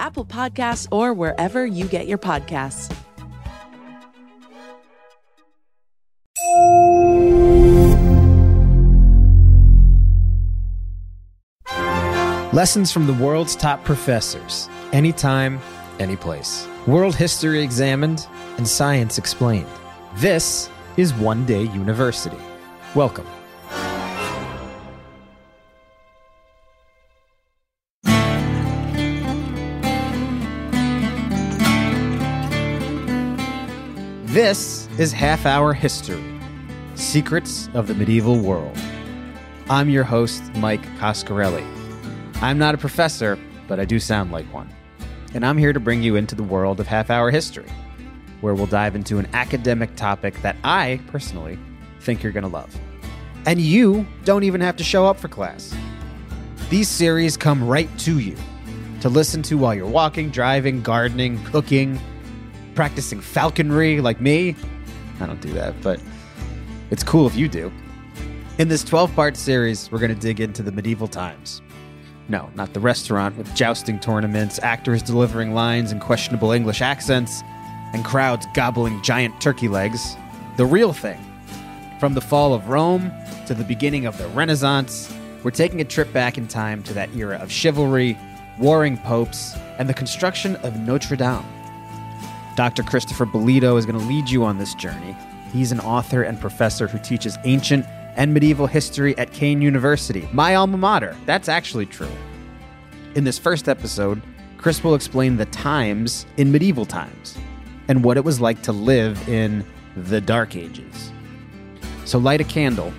Apple Podcasts, or wherever you get your podcasts. Lessons from the world's top professors. Anytime, anyplace. World history examined and science explained. This is One Day University. Welcome. This is Half Hour History Secrets of the Medieval World. I'm your host, Mike Coscarelli. I'm not a professor, but I do sound like one. And I'm here to bring you into the world of half hour history, where we'll dive into an academic topic that I, personally, think you're going to love. And you don't even have to show up for class. These series come right to you to listen to while you're walking, driving, gardening, cooking, practicing falconry like me. I don't do that, but it's cool if you do. In this 12 part series, we're going to dig into the medieval times. No, not the restaurant with jousting tournaments, actors delivering lines in questionable English accents, and crowds gobbling giant turkey legs. The real thing. From the fall of Rome to the beginning of the Renaissance, we're taking a trip back in time to that era of chivalry, warring popes, and the construction of Notre Dame. Dr. Christopher Bellitto is going to lead you on this journey. He's an author and professor who teaches ancient and medieval history at Kean University, my alma mater. That's actually true. In this first episode, Chris will explain the times in medieval times and what it was like to live in the Dark Ages. So light a candle,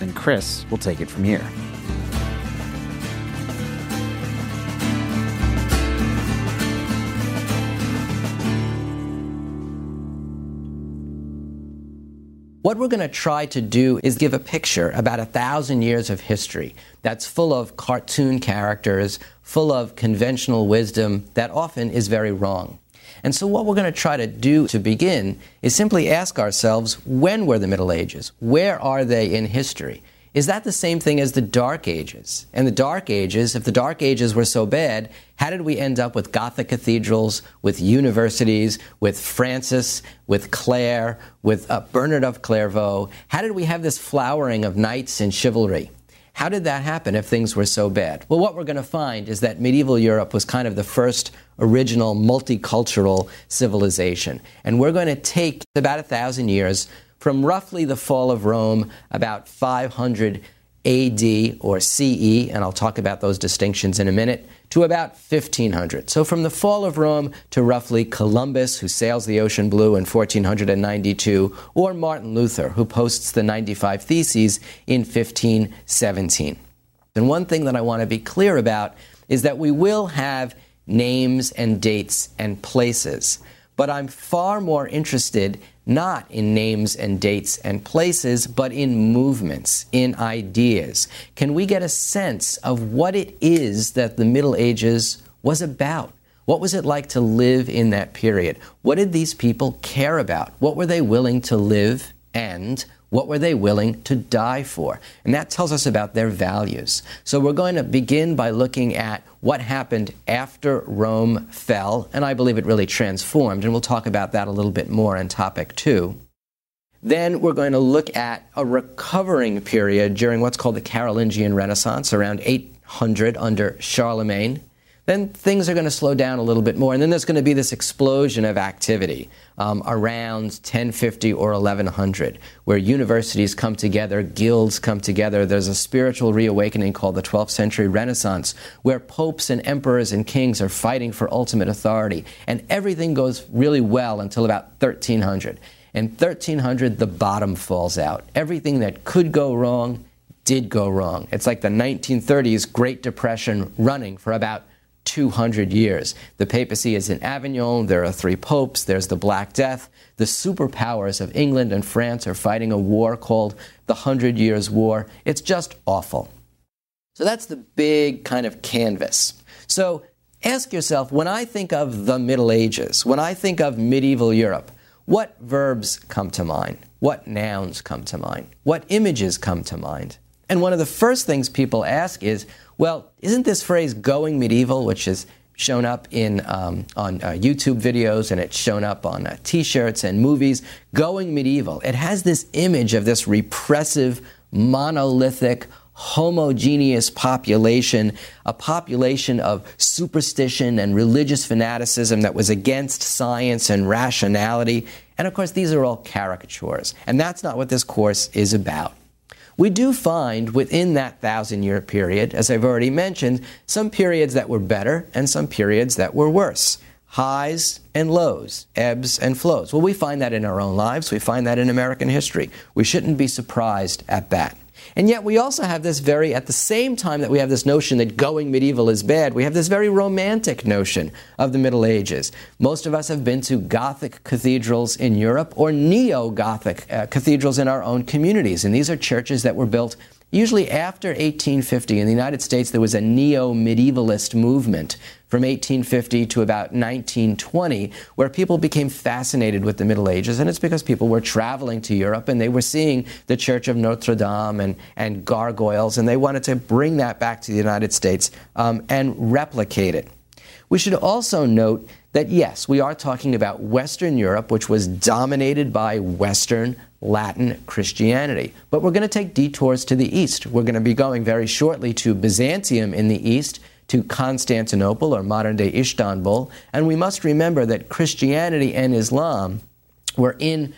and Chris will take it from here. What we're going to try to do is give a picture about a thousand years of history that's full of cartoon characters, full of conventional wisdom that often is very wrong. And so, what we're going to try to do to begin is simply ask ourselves when were the Middle Ages? Where are they in history? Is that the same thing as the Dark Ages? And the Dark Ages, if the Dark Ages were so bad, how did we end up with Gothic cathedrals, with universities, with Francis, with Clare, with uh, Bernard of Clairvaux? How did we have this flowering of knights and chivalry? How did that happen if things were so bad? Well, what we're going to find is that medieval Europe was kind of the first original multicultural civilization. And we're going to take about a thousand years from roughly the fall of Rome, about 500 AD or CE, and I'll talk about those distinctions in a minute, to about 1500. So from the fall of Rome to roughly Columbus, who sails the ocean blue in 1492, or Martin Luther, who posts the 95 Theses in 1517. And one thing that I want to be clear about is that we will have names and dates and places. But I'm far more interested not in names and dates and places, but in movements, in ideas. Can we get a sense of what it is that the Middle Ages was about? What was it like to live in that period? What did these people care about? What were they willing to live and what were they willing to die for? And that tells us about their values. So we're going to begin by looking at what happened after Rome fell, and I believe it really transformed, and we'll talk about that a little bit more in topic two. Then we're going to look at a recovering period during what's called the Carolingian Renaissance, around 800 under Charlemagne then things are going to slow down a little bit more. And then there's going to be this explosion of activity um, around 1050 or 1100, where universities come together, guilds come together. There's a spiritual reawakening called the 12th century Renaissance, where popes and emperors and kings are fighting for ultimate authority. And everything goes really well until about 1300. In 1300, the bottom falls out. Everything that could go wrong did go wrong. It's like the 1930s Great Depression running for about 200 years. The papacy is in Avignon. There are three popes. There's the Black Death. The superpowers of England and France are fighting a war called the Hundred Years' War. It's just awful. So that's the big kind of canvas. So ask yourself when I think of the Middle Ages, when I think of medieval Europe, what verbs come to mind? What nouns come to mind? What images come to mind? And one of the first things people ask is, well, isn't this phrase going medieval, which has shown up in um, on uh, YouTube videos and it's shown up on uh, T-shirts and movies, going medieval. It has this image of this repressive, monolithic, homogeneous population, a population of superstition and religious fanaticism that was against science and rationality. And of course, these are all caricatures. And that's not what this course is about. We do find within that thousand year period, as I've already mentioned, some periods that were better and some periods that were worse. Highs and lows, ebbs and flows. Well, we find that in our own lives. We find that in American history. We shouldn't be surprised at that. And yet, we also have this very, at the same time that we have this notion that going medieval is bad, we have this very romantic notion of the Middle Ages. Most of us have been to Gothic cathedrals in Europe or neo Gothic uh, cathedrals in our own communities. And these are churches that were built Usually after 1850 in the United States, there was a neo medievalist movement from 1850 to about 1920 where people became fascinated with the Middle Ages. And it's because people were traveling to Europe and they were seeing the Church of Notre Dame and, and gargoyles, and they wanted to bring that back to the United States um, and replicate it. We should also note that yes, we are talking about Western Europe, which was dominated by Western Latin Christianity. But we're going to take detours to the east. We're going to be going very shortly to Byzantium in the east, to Constantinople or modern day Istanbul. And we must remember that Christianity and Islam were in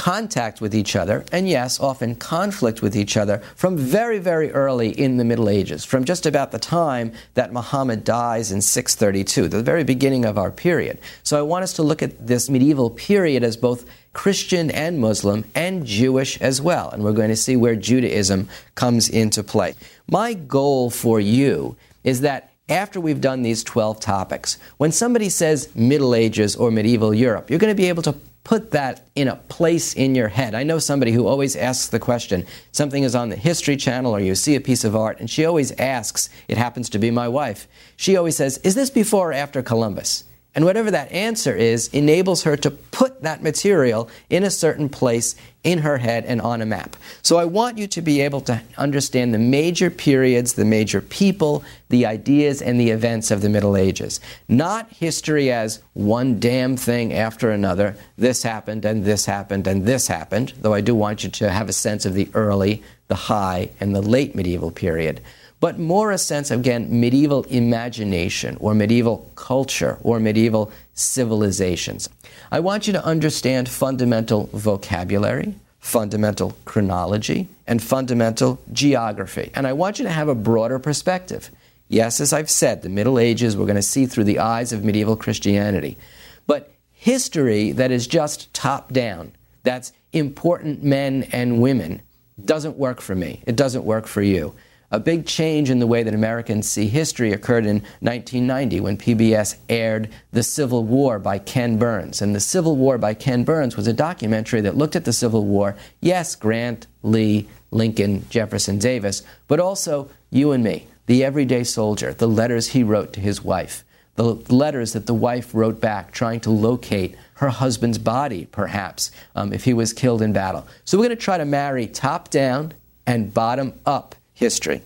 contact with each other, and yes, often conflict with each other from very, very early in the Middle Ages, from just about the time that Muhammad dies in 632, the very beginning of our period. So I want us to look at this medieval period as both Christian and Muslim and Jewish as well, and we're going to see where Judaism comes into play. My goal for you is that after we've done these 12 topics, when somebody says Middle Ages or medieval Europe, you're going to be able to put that in a place in your head. I know somebody who always asks the question something is on the History Channel or you see a piece of art, and she always asks, it happens to be my wife, she always says, Is this before or after Columbus? And whatever that answer is enables her to put that material in a certain place in her head and on a map. So I want you to be able to understand the major periods, the major people, the ideas, and the events of the Middle Ages. Not history as one damn thing after another. This happened, and this happened, and this happened, though I do want you to have a sense of the early, the high, and the late medieval period but more a sense of, again, medieval imagination or medieval culture or medieval civilizations. I want you to understand fundamental vocabulary, fundamental chronology, and fundamental geography. And I want you to have a broader perspective. Yes, as I've said, the Middle Ages we're going to see through the eyes of medieval Christianity. But history that is just top down, that's important men and women, doesn't work for me. It doesn't work for you. A big change in the way that Americans see history occurred in 1990 when PBS aired The Civil War by Ken Burns. And The Civil War by Ken Burns was a documentary that looked at the Civil War, yes, Grant, Lee, Lincoln, Jefferson Davis, but also you and me, the everyday soldier, the letters he wrote to his wife, the letters that the wife wrote back trying to locate her husband's body, perhaps, um, if he was killed in battle. So we're going to try to marry top down and bottom up history.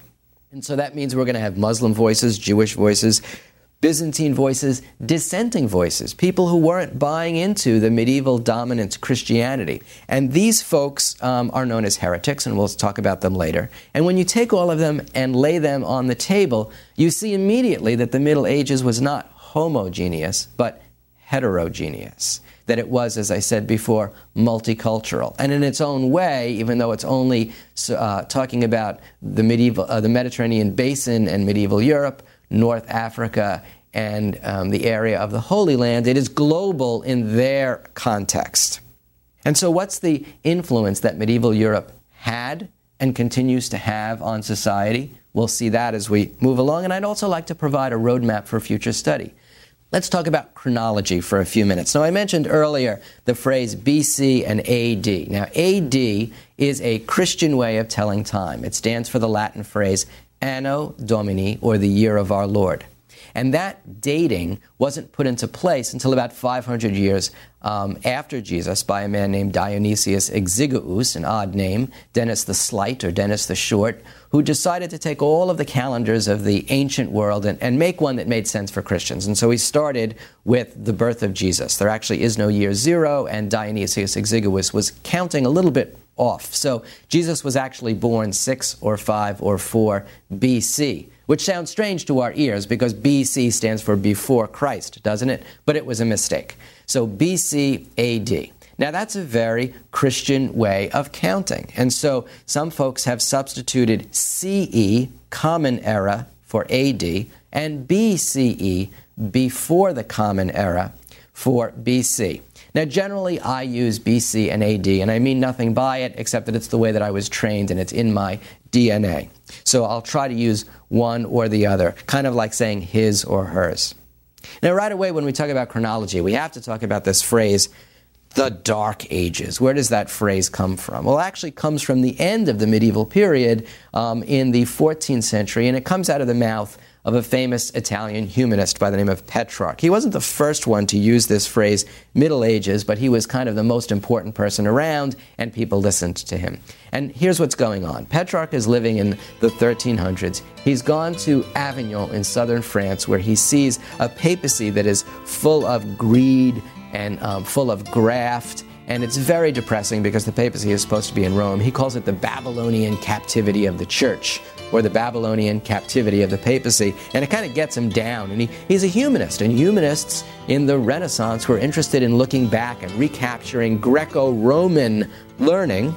And so that means we're going to have Muslim voices, Jewish voices, Byzantine voices, dissenting voices, people who weren't buying into the medieval dominant Christianity. And these folks um, are known as heretics, and we'll talk about them later. And when you take all of them and lay them on the table, you see immediately that the Middle Ages was not homogeneous, but heterogeneous. That it was, as I said before, multicultural. And in its own way, even though it's only uh, talking about the, medieval, uh, the Mediterranean basin and medieval Europe, North Africa, and um, the area of the Holy Land, it is global in their context. And so, what's the influence that medieval Europe had and continues to have on society? We'll see that as we move along. And I'd also like to provide a roadmap for future study. Let's talk about chronology for a few minutes. Now, I mentioned earlier the phrase BC and AD. Now, AD is a Christian way of telling time. It stands for the Latin phrase Anno Domini, or the year of our Lord. And that dating wasn't put into place until about 500 years um, after Jesus by a man named Dionysius Exiguus, an odd name, Dennis the Slight or Dennis the Short, who decided to take all of the calendars of the ancient world and, and make one that made sense for Christians. And so he started with the birth of Jesus. There actually is no year zero, and Dionysius Exiguus was counting a little bit off. So Jesus was actually born 6 or 5 or 4 BC which sounds strange to our ears because BC stands for before Christ, doesn't it? But it was a mistake. So BC AD. Now, that's a very Christian way of counting. And so some folks have substituted CE, Common Era, for AD, and BCE, before the Common Era, for BC. Now, generally, I use BC and AD, and I mean nothing by it except that it's the way that I was trained and it's in my DNA. So I'll try to use one or the other, kind of like saying his or hers. Now, right away, when we talk about chronology, we have to talk about this phrase, the Dark Ages. Where does that phrase come from? Well, it actually comes from the end of the medieval period um, in the 14th century, and it comes out of the mouth of a famous Italian humanist by the name of Petrarch. He wasn't the first one to use this phrase, Middle Ages, but he was kind of the most important person around, and people listened to him. And here's what's going on Petrarch is living in the 1300s. He's gone to Avignon in southern France, where he sees a papacy that is full of greed and um, full of graft and it's very depressing because the papacy is supposed to be in Rome. He calls it the Babylonian captivity of the church or the Babylonian captivity of the papacy, and it kind of gets him down. And he, he's a humanist, and humanists in the Renaissance were interested in looking back and recapturing Greco Roman learning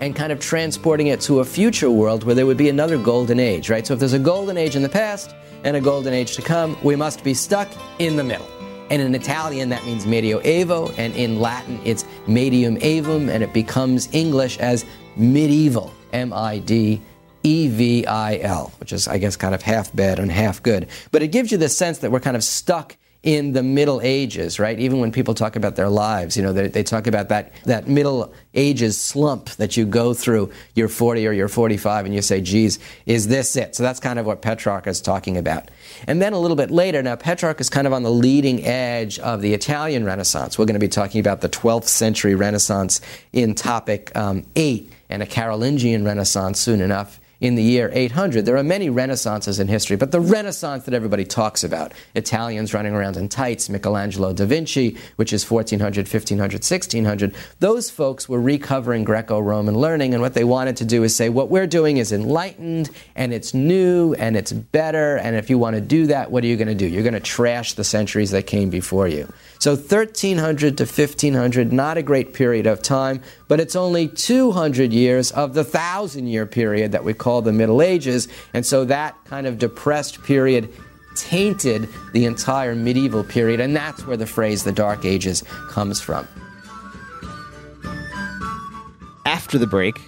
and kind of transporting it to a future world where there would be another golden age, right? So if there's a golden age in the past and a golden age to come, we must be stuck in the middle. And in Italian, that means medioevo, and in Latin, it's medium aevum, and it becomes English as medieval, M I D E V I L, which is, I guess, kind of half bad and half good. But it gives you the sense that we're kind of stuck in the Middle Ages, right? Even when people talk about their lives, you know, they, they, talk about that, that Middle Ages slump that you go through. You're 40 or you're 45 and you say, geez, is this it? So that's kind of what Petrarch is talking about. And then a little bit later, now Petrarch is kind of on the leading edge of the Italian Renaissance. We're going to be talking about the 12th century Renaissance in topic um, 8 and a Carolingian Renaissance soon enough in the year 800. There are many renaissances in history, but the renaissance that everybody talks about, Italians running around in tights, Michelangelo da Vinci, which is 1400, 1500, 1600, those folks were recovering Greco-Roman learning, and what they wanted to do is say, what we're doing is enlightened, and it's new, and it's better, and if you want to do that, what are you going to do? You're going to trash the centuries that came before you. So 1300 to 1500, not a great period of time, but it's only 200 years of the thousand year period that we call the Middle Ages. And so that kind of depressed period tainted the entire medieval period, and that's where the phrase the Dark Ages comes from. After the break,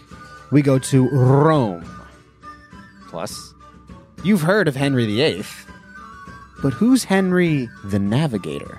we go to Rome Plus. You've heard of Henry VIII, but who's Henry the Navigator?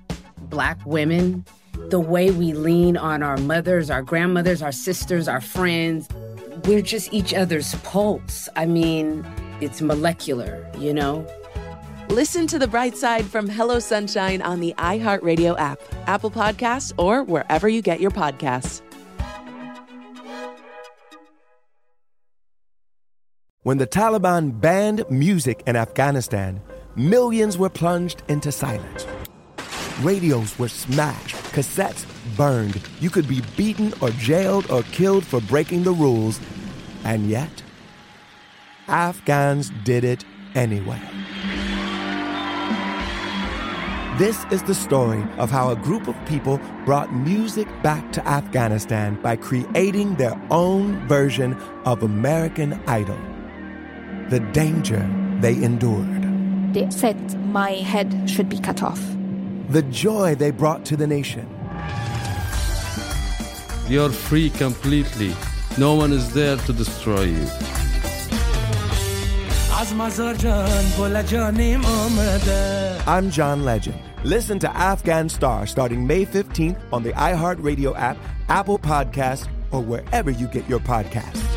Black women, the way we lean on our mothers, our grandmothers, our sisters, our friends. We're just each other's pulse. I mean, it's molecular, you know? Listen to the bright side from Hello Sunshine on the iHeartRadio app, Apple Podcasts, or wherever you get your podcasts. When the Taliban banned music in Afghanistan, millions were plunged into silence. Radios were smashed, cassettes burned. You could be beaten or jailed or killed for breaking the rules. And yet, Afghans did it anyway. This is the story of how a group of people brought music back to Afghanistan by creating their own version of American Idol. The danger they endured. They said my head should be cut off. The joy they brought to the nation. You're free completely. No one is there to destroy you. I'm John Legend. Listen to Afghan Star starting May 15th on the iHeartRadio app, Apple Podcasts, or wherever you get your podcasts.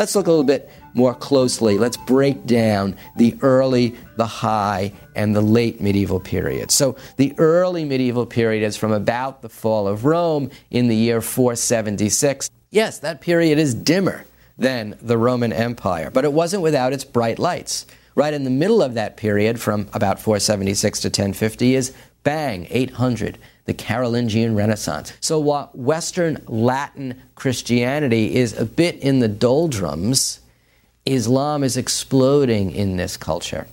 Let's look a little bit more closely. Let's break down the early, the high, and the late medieval period. So, the early medieval period is from about the fall of Rome in the year 476. Yes, that period is dimmer than the Roman Empire, but it wasn't without its bright lights. Right in the middle of that period, from about 476 to 1050, is bang, 800 the Carolingian Renaissance. So while Western Latin Christianity is a bit in the doldrums, Islam is exploding in this culture.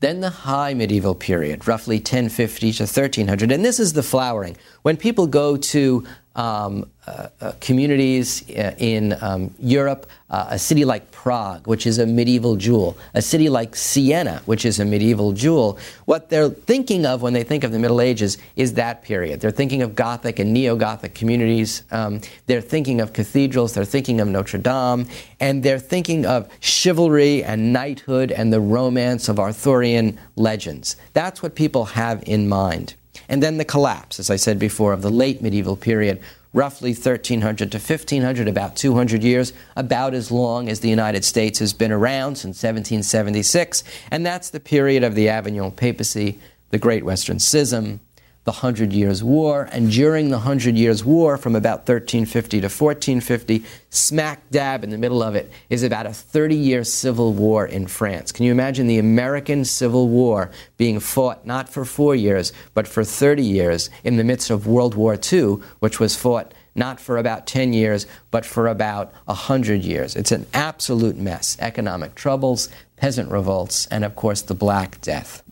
Then the high medieval period, roughly 1050 to 1300, and this is the flowering. When people go to um, uh, uh, communities uh, in um, Europe, uh, a city like Prague, which is a medieval jewel, a city like Siena, which is a medieval jewel, what they're thinking of when they think of the Middle Ages is that period. They're thinking of Gothic and Neo Gothic communities. Um, they're thinking of cathedrals. They're thinking of Notre Dame. And they're thinking of chivalry and knighthood and the romance of Arthurian legends. That's what people have in mind. And then the collapse, as I said before, of the late medieval period, roughly 1300 to 1500, about 200 years, about as long as the United States has been around since 1776. And that's the period of the Avignon papacy, the Great Western Schism, the Hundred Years' War, and during the Hundred Years' War, from about 1350 to 1450, smack dab in the middle of it, is about a 30 year civil war in France. Can you imagine the American Civil War being fought not for four years, but for 30 years in the midst of World War II, which was fought not for about 10 years, but for about 100 years? It's an absolute mess. Economic troubles, peasant revolts, and of course the Black Death.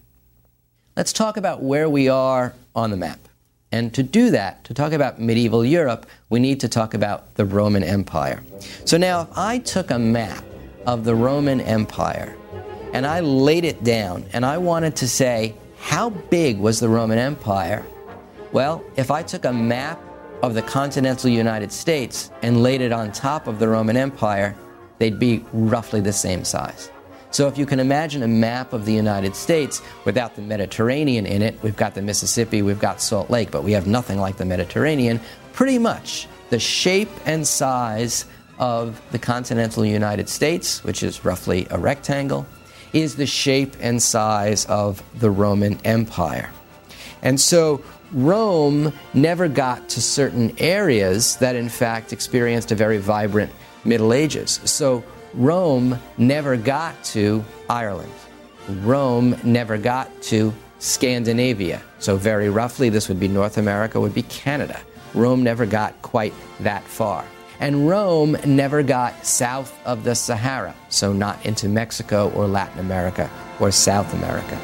Let's talk about where we are on the map. And to do that, to talk about medieval Europe, we need to talk about the Roman Empire. So now, if I took a map of the Roman Empire and I laid it down and I wanted to say, how big was the Roman Empire? Well, if I took a map of the continental United States and laid it on top of the Roman Empire, they'd be roughly the same size. So if you can imagine a map of the United States without the Mediterranean in it, we've got the Mississippi, we've got Salt Lake, but we have nothing like the Mediterranean, pretty much the shape and size of the continental United States, which is roughly a rectangle, is the shape and size of the Roman Empire. And so Rome never got to certain areas that, in fact, experienced a very vibrant Middle Ages. So Rome never got to Ireland. Rome never got to Scandinavia. So, very roughly, this would be North America, would be Canada. Rome never got quite that far. And Rome never got south of the Sahara, so not into Mexico or Latin America or South America.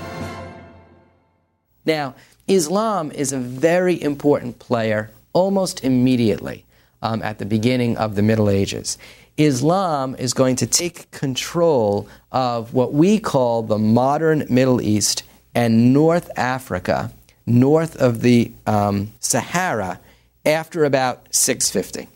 Now, Islam is a very important player almost immediately um, at the beginning of the Middle Ages. Islam is going to take control of what we call the modern Middle East and North Africa, north of the um, Sahara, after about 650.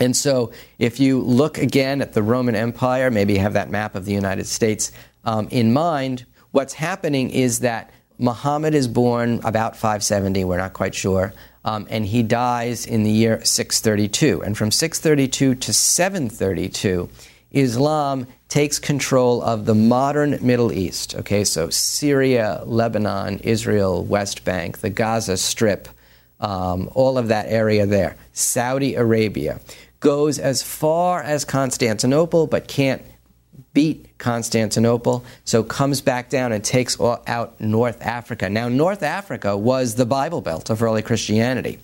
And so, if you look again at the Roman Empire, maybe have that map of the United States um, in mind, what's happening is that Muhammad is born about 570, we're not quite sure, um, and he dies in the year 632. And from 632 to 732, Islam takes control of the modern Middle East. Okay, so Syria, Lebanon, Israel, West Bank, the Gaza Strip, um, all of that area there. Saudi Arabia goes as far as Constantinople, but can't beat Constantinople, so comes back down and takes out North Africa. Now, North Africa was the Bible Belt of early Christianity.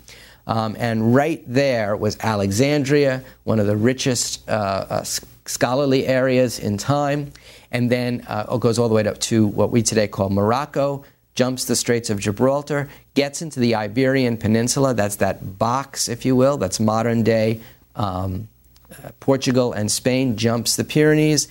Um, and right there was Alexandria, one of the richest uh, uh, scholarly areas in time. And then uh, goes all the way up to what we today call Morocco, jumps the Straits of Gibraltar, gets into the Iberian Peninsula. That's that box, if you will, that's modern day um, uh, Portugal and Spain, jumps the Pyrenees,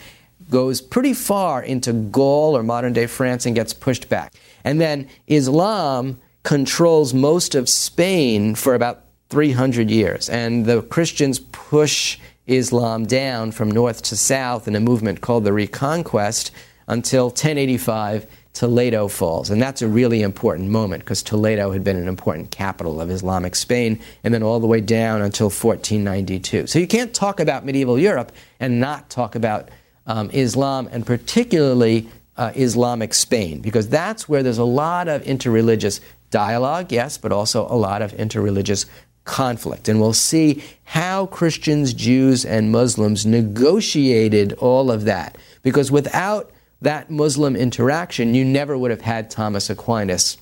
goes pretty far into Gaul or modern day France and gets pushed back. And then Islam controls most of Spain for about 300 years. And the Christians push Islam down from north to south in a movement called the Reconquest until 1085 Toledo falls. And that's a really important moment because Toledo had been an important capital of Islamic Spain and then all the way down until 1492. So you can't talk about medieval Europe and not talk about um, Islam and particularly uh, Islamic Spain, because that's where there's a lot of interreligious dialogue, yes, but also a lot of interreligious conflict. And we'll see how Christians, Jews, and Muslims negotiated all of that. Because without that Muslim interaction, you never would have had Thomas Aquinas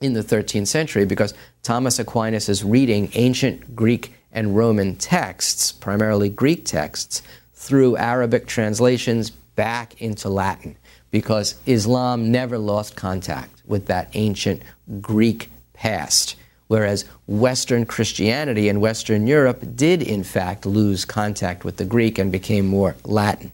in the 13th century, because Thomas Aquinas is reading ancient Greek and Roman texts, primarily Greek texts, through Arabic translations back into Latin because Islam never lost contact with that ancient Greek past. Whereas Western Christianity in Western Europe did, in fact, lose contact with the Greek and became more Latin.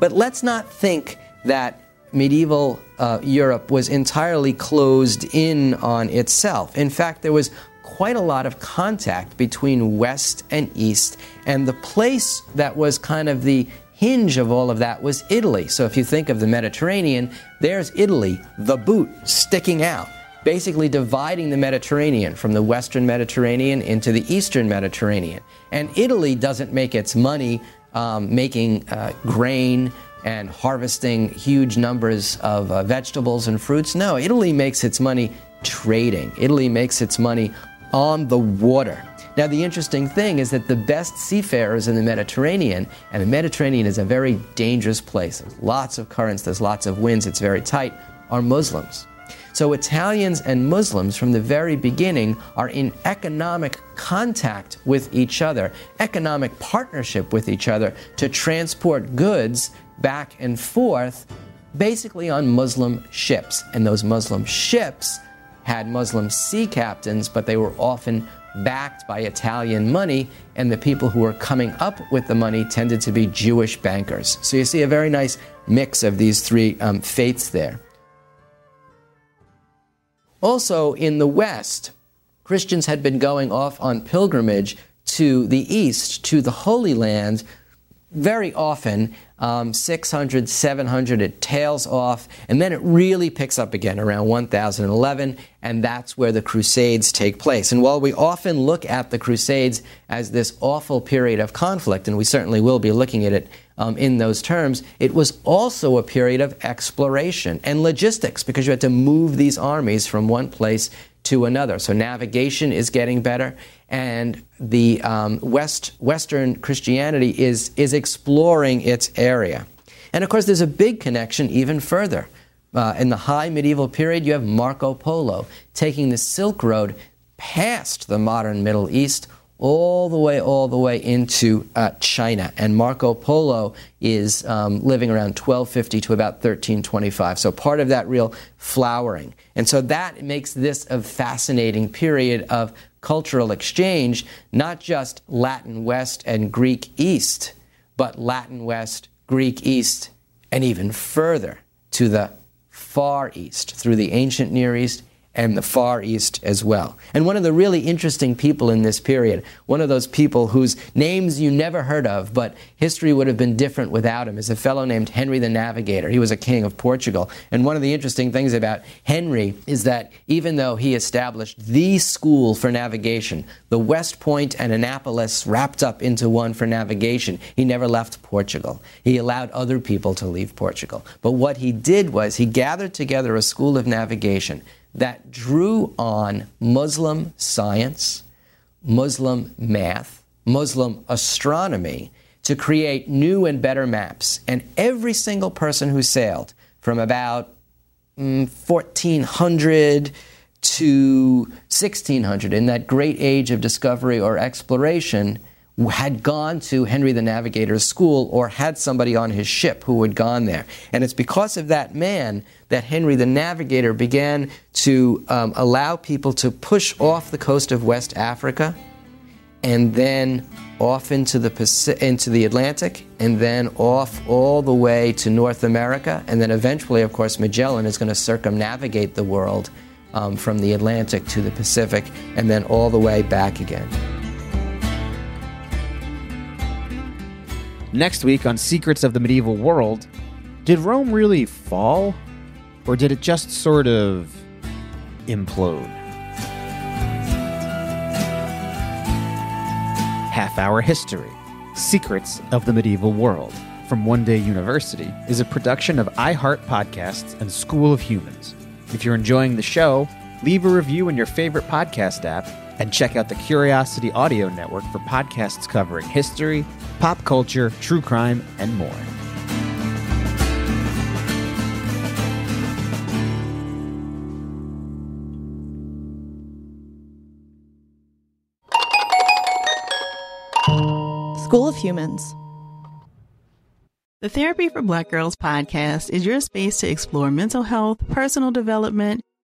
But let's not think that medieval uh, Europe was entirely closed in on itself. In fact, there was quite a lot of contact between West and East, and the place that was kind of the hinge of all of that was Italy. So if you think of the Mediterranean, there's Italy, the boot sticking out, basically dividing the Mediterranean from the Western Mediterranean into the Eastern Mediterranean. And Italy doesn't make its money um, making uh, grain and harvesting huge numbers of uh, vegetables and fruits. No, Italy makes its money trading. Italy makes its money on the water. Now, the interesting thing is that the best seafarers in the Mediterranean, and the Mediterranean is a very dangerous place, there's lots of currents, there's lots of winds, it's very tight, are Muslims. So, Italians and Muslims from the very beginning are in economic contact with each other, economic partnership with each other to transport goods back and forth, basically on Muslim ships. And those Muslim ships had Muslim sea captains, but they were often backed by Italian money, and the people who were coming up with the money tended to be Jewish bankers. So you see a very nice mix of these three um, faiths there. Also, in the West, Christians had been going off on pilgrimage to the East, to the Holy Land, very often um, 600, 700, it tails off, and then it really picks up again around 1011, and that's where the Crusades take place. And while we often look at the Crusades as this awful period of conflict, and we certainly will be looking at it um, in those terms, it was also a period of exploration and logistics because you had to move these armies from one place to another. So navigation is getting better, and the um, West Western Christianity is is exploring its area. And of course, there's a big connection even further. Uh, in the high medieval period, you have Marco Polo taking the Silk Road past the modern Middle East all the way, all the way into uh, China. And Marco Polo is um, living around 1250 to about 1325. So part of that real flowering. And so that makes this a fascinating period of cultural exchange, not just Latin West and Greek East, but Latin West, Greek East, and even further to the Far East through the ancient Near East and the Far East as well. And one of the really interesting people in this period, one of those people whose names you never heard of, but history would have been different without him, is a fellow named Henry the Navigator. He was a king of Portugal. And one of the interesting things about Henry is that even though he established the school for navigation, the West Point and Annapolis wrapped up into one for navigation, he never left Portugal. He allowed other people to leave Portugal. But what he did was he gathered together a school of navigation that drew on Muslim science, Muslim math, Muslim astronomy to create new and better maps. And every single person who sailed from about mm, 1400 to 1600, in that great age of discovery or exploration, had gone to Henry the Navigator's school or had somebody on his ship who had gone there. And it's because of that man that Henry the Navigator began to um, allow people to push off the coast of West Africa and then off into the Pacific, into the Atlantic and then off all the way to North America and then eventually of course Magellan is going to circumnavigate the world um, from the Atlantic to the Pacific and then all the way back again. Next week on Secrets of the Medieval World, did Rome really fall? Or did it just sort of implode? Half Hour History Secrets of the Medieval World from One Day University is a production of iHeart Podcasts and School of Humans. If you're enjoying the show, leave a review in your favorite podcast app and check out the Curiosity Audio Network for podcasts covering history, pop culture, true crime, and more. School of Humans. The Therapy for Black Girls podcast is your space to explore mental health, personal development,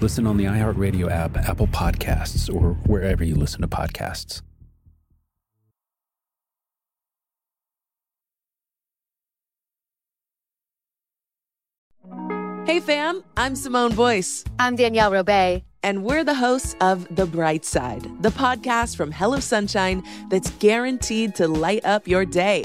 Listen on the iHeartRadio app, Apple Podcasts, or wherever you listen to podcasts. Hey fam, I'm Simone Boyce. I'm Danielle Robay. And we're the hosts of The Bright Side, the podcast from Hello Sunshine that's guaranteed to light up your day.